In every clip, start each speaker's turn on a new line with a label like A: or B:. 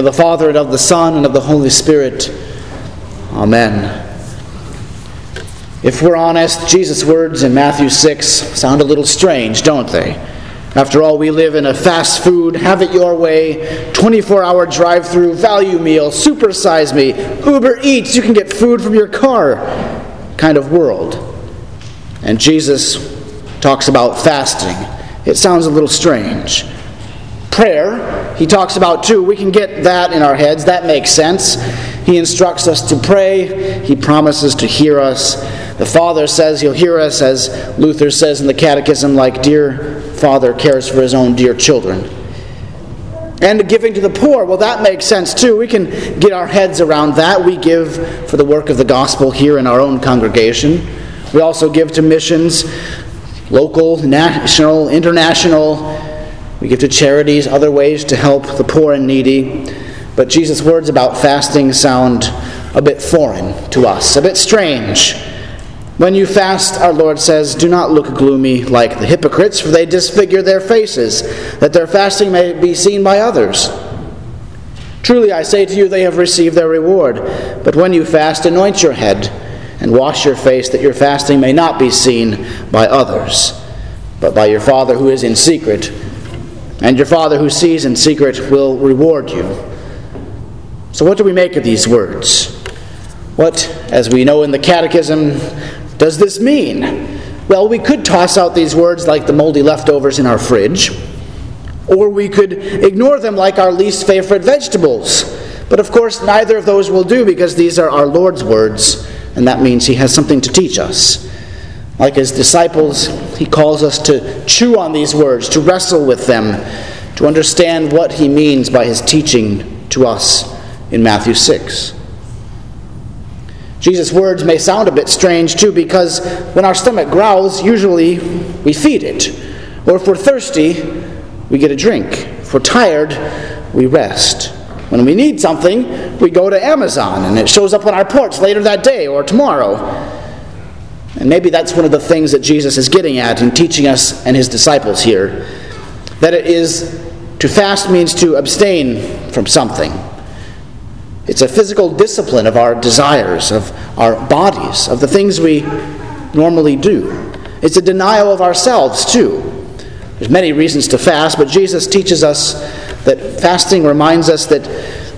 A: Of the Father, and of the Son, and of the Holy Spirit. Amen. If we're honest, Jesus' words in Matthew 6 sound a little strange, don't they? After all, we live in a fast food, have it your way, 24 hour drive through, value meal, supersize me, Uber Eats, you can get food from your car kind of world. And Jesus talks about fasting. It sounds a little strange. Prayer, he talks about too. We can get that in our heads. That makes sense. He instructs us to pray, he promises to hear us. The Father says he'll hear us, as Luther says in the Catechism, like dear Father cares for his own dear children. And giving to the poor, well, that makes sense too. We can get our heads around that. We give for the work of the gospel here in our own congregation. We also give to missions, local, national, international. We give to charities, other ways to help the poor and needy. But Jesus' words about fasting sound a bit foreign to us, a bit strange. When you fast, our Lord says, do not look gloomy like the hypocrites, for they disfigure their faces, that their fasting may be seen by others. Truly, I say to you, they have received their reward. But when you fast, anoint your head and wash your face, that your fasting may not be seen by others, but by your Father who is in secret and your Father who sees in secret will reward you. So, what do we make of these words? What, as we know in the Catechism, does this mean? Well, we could toss out these words like the moldy leftovers in our fridge, or we could ignore them like our least favorite vegetables. But of course, neither of those will do because these are our Lord's words, and that means He has something to teach us. Like his disciples, he calls us to chew on these words, to wrestle with them, to understand what he means by his teaching to us in Matthew 6. Jesus' words may sound a bit strange too because when our stomach growls, usually we feed it. Or if we're thirsty, we get a drink. If we're tired, we rest. When we need something, we go to Amazon and it shows up on our porch later that day or tomorrow. And maybe that's one of the things that Jesus is getting at in teaching us and his disciples here. That it is to fast means to abstain from something. It's a physical discipline of our desires, of our bodies, of the things we normally do. It's a denial of ourselves, too. There's many reasons to fast, but Jesus teaches us that fasting reminds us that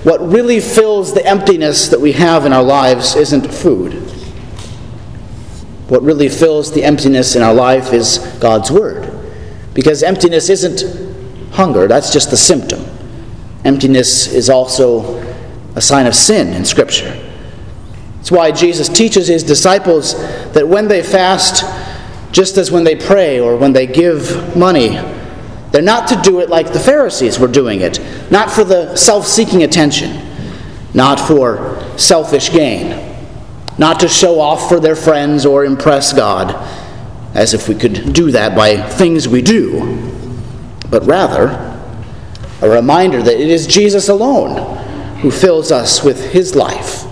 A: what really fills the emptiness that we have in our lives isn't food. What really fills the emptiness in our life is God's Word. Because emptiness isn't hunger, that's just the symptom. Emptiness is also a sign of sin in Scripture. That's why Jesus teaches his disciples that when they fast, just as when they pray or when they give money, they're not to do it like the Pharisees were doing it, not for the self seeking attention, not for selfish gain not to show off for their friends or impress God, as if we could do that by things we do, but rather a reminder that it is Jesus alone who fills us with his life.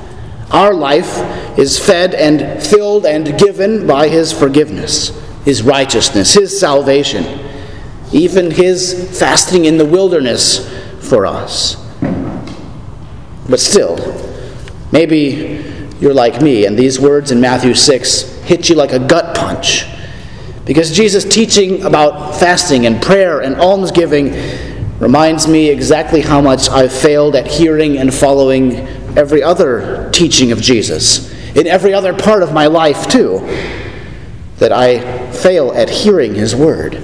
A: Our life is fed and filled and given by his forgiveness, his righteousness, his salvation, even his fasting in the wilderness for us. But still, maybe you're like me. And these words in Matthew 6 hit you like a gut punch. Because Jesus' teaching about fasting and prayer and almsgiving reminds me exactly how much I've failed at hearing and following every other teaching of Jesus. In every other part of my life, too. That I fail at hearing His word.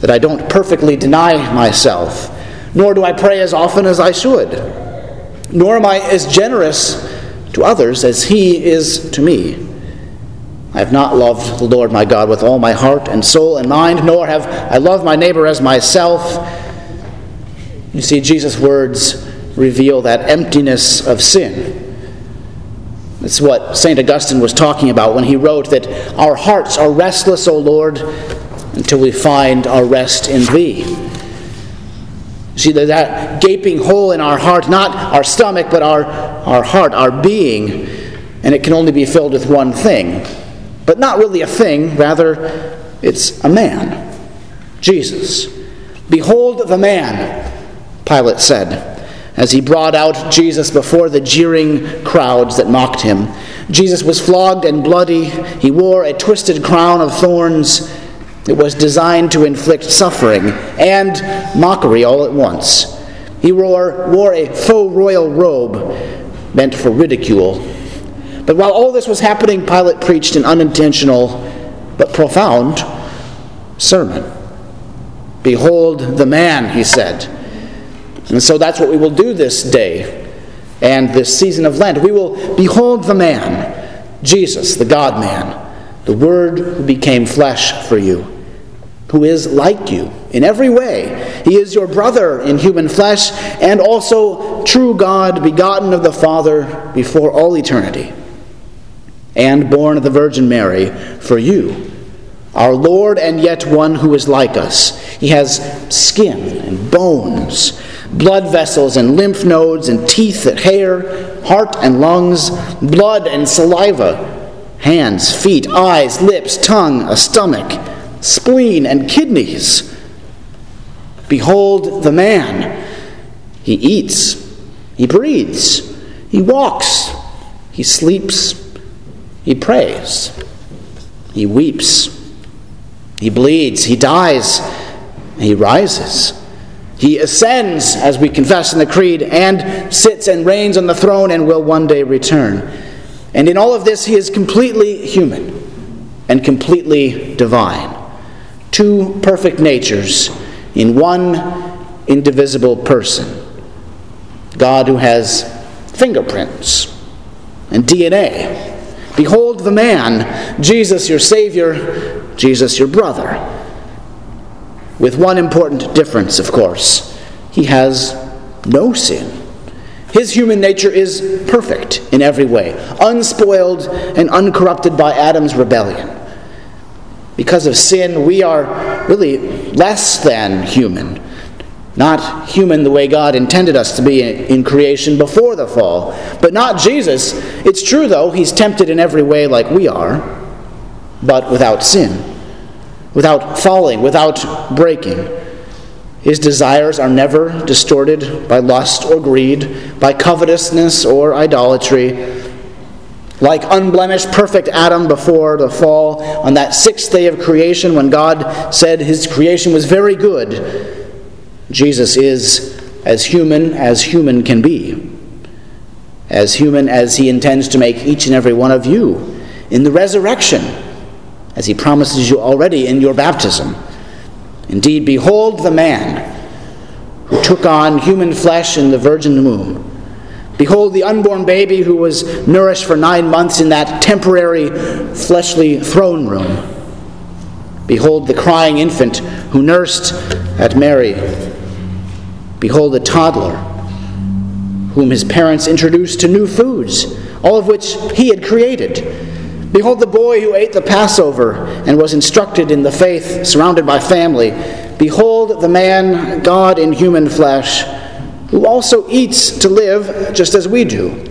A: That I don't perfectly deny myself. Nor do I pray as often as I should. Nor am I as generous to others as he is to me. I have not loved the Lord my God with all my heart and soul and mind, nor have I loved my neighbor as myself. You see, Jesus' words reveal that emptiness of sin. That's what St. Augustine was talking about when he wrote that our hearts are restless, O Lord, until we find our rest in Thee. See, there's that gaping hole in our heart, not our stomach, but our, our heart, our being, and it can only be filled with one thing. But not really a thing, rather, it's a man Jesus. Behold the man, Pilate said. as he brought out Jesus before the jeering crowds that mocked him. Jesus was flogged and bloody. He wore a twisted crown of thorns. It was designed to inflict suffering and mockery all at once. He wore, wore a faux royal robe meant for ridicule. But while all this was happening, Pilate preached an unintentional but profound sermon. Behold the man, he said. And so that's what we will do this day and this season of Lent. We will behold the man, Jesus, the God man, the Word who became flesh for you, who is like you in every way. He is your brother in human flesh and also true God, begotten of the Father before all eternity, and born of the Virgin Mary for you our Lord, and yet one who is like us. He has skin and bones, blood vessels and lymph nodes, and teeth and hair, heart and lungs, blood and saliva, hands, feet, eyes, lips, tongue, a stomach, spleen, and kidneys. Behold the man. He eats, he breathes, he walks, he sleeps, he prays, he weeps. He bleeds, he dies, he rises. He ascends, as we confess in the Creed, and sits and reigns on the throne and will one day return. And in all of this, he is completely human and completely divine. Two perfect natures in one indivisible person. God who has fingerprints and DNA. Behold the man, Jesus, your Savior, Jesus your brother. With one important difference, of course he has no sin. His human nature is perfect in every way, unspoiled and uncorrupted by Adam's rebellion. Because of sin, we are really less than human. Not human the way God intended us to be in creation before the fall. But not Jesus. It's true, though, he's tempted in every way like we are, but without sin without falling, without breaking. His desires are never distorted by lust or greed, by covetousness or idolatry. Like unblemished, perfect Adam before the fall, on that sixth day of creation, when God said his creation was very good, Jesus is as human as human can be, as human as he intends to make each and every one of you in the resurrection as he promises you already in your baptism. Indeed, behold the man who took on human flesh in the virgin womb. Behold the unborn baby who was nourished for nine months in that temporary fleshly throne room. Behold the crying infant who nursed at Mary. Behold the toddler whom his parents introduced to new foods, all of which he had created Behold the boy who ate the Passover and was instructed in the faith, surrounded by family. Behold the man, God in human flesh, who also eats to live just as we do.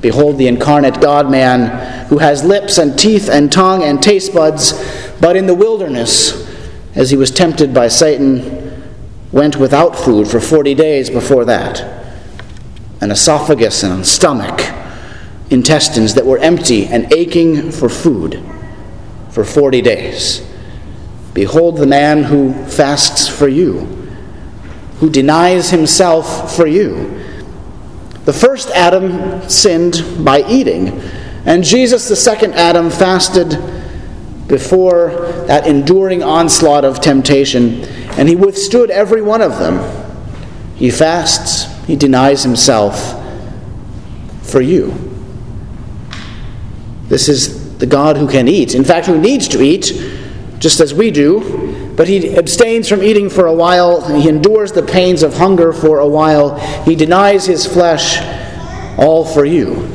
A: Behold the incarnate God man who has lips and teeth and tongue and taste buds, but in the wilderness, as he was tempted by Satan, went without food for 40 days before that, an esophagus and stomach intestines that were empty and aching for food for 40 days. Behold the man who fasts for you, who denies himself for you. The first Adam sinned by eating, and Jesus, the second Adam, fasted before that enduring onslaught of temptation, and he withstood every one of them. He fasts, he denies himself for you. This is the God who can eat. In fact, who needs to eat, just as we do. But he abstains from eating for a while. He endures the pains of hunger for a while. He denies his flesh, all for you.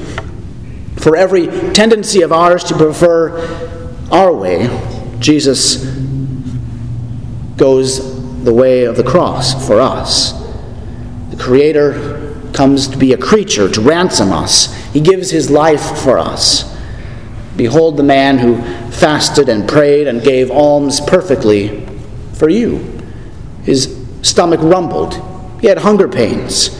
A: For every tendency of ours to prefer our way, Jesus goes the way of the cross for us. The Creator comes to be a creature, to ransom us. He gives his life for us. Behold the man who fasted and prayed and gave alms perfectly for you. His stomach rumbled, He had hunger pains.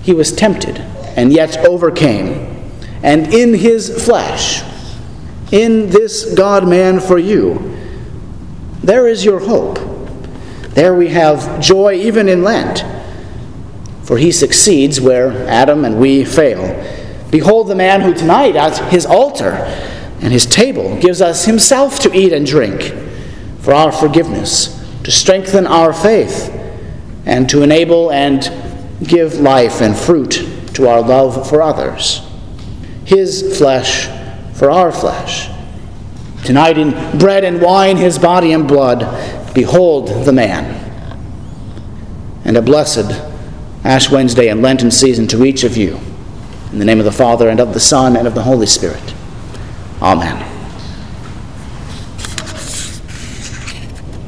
A: He was tempted and yet overcame. And in his flesh, in this God man for you, there is your hope. There we have joy even in Lent, for he succeeds where Adam and we fail. Behold the man who tonight at his altar and his table gives us himself to eat and drink for our forgiveness, to strengthen our faith, and to enable and give life and fruit to our love for others. His flesh for our flesh. Tonight, in bread and wine, his body and blood, behold the man. And a blessed Ash Wednesday and Lenten season to each of you. In the name of the Father, and of the Son, and of the Holy Spirit. Amen.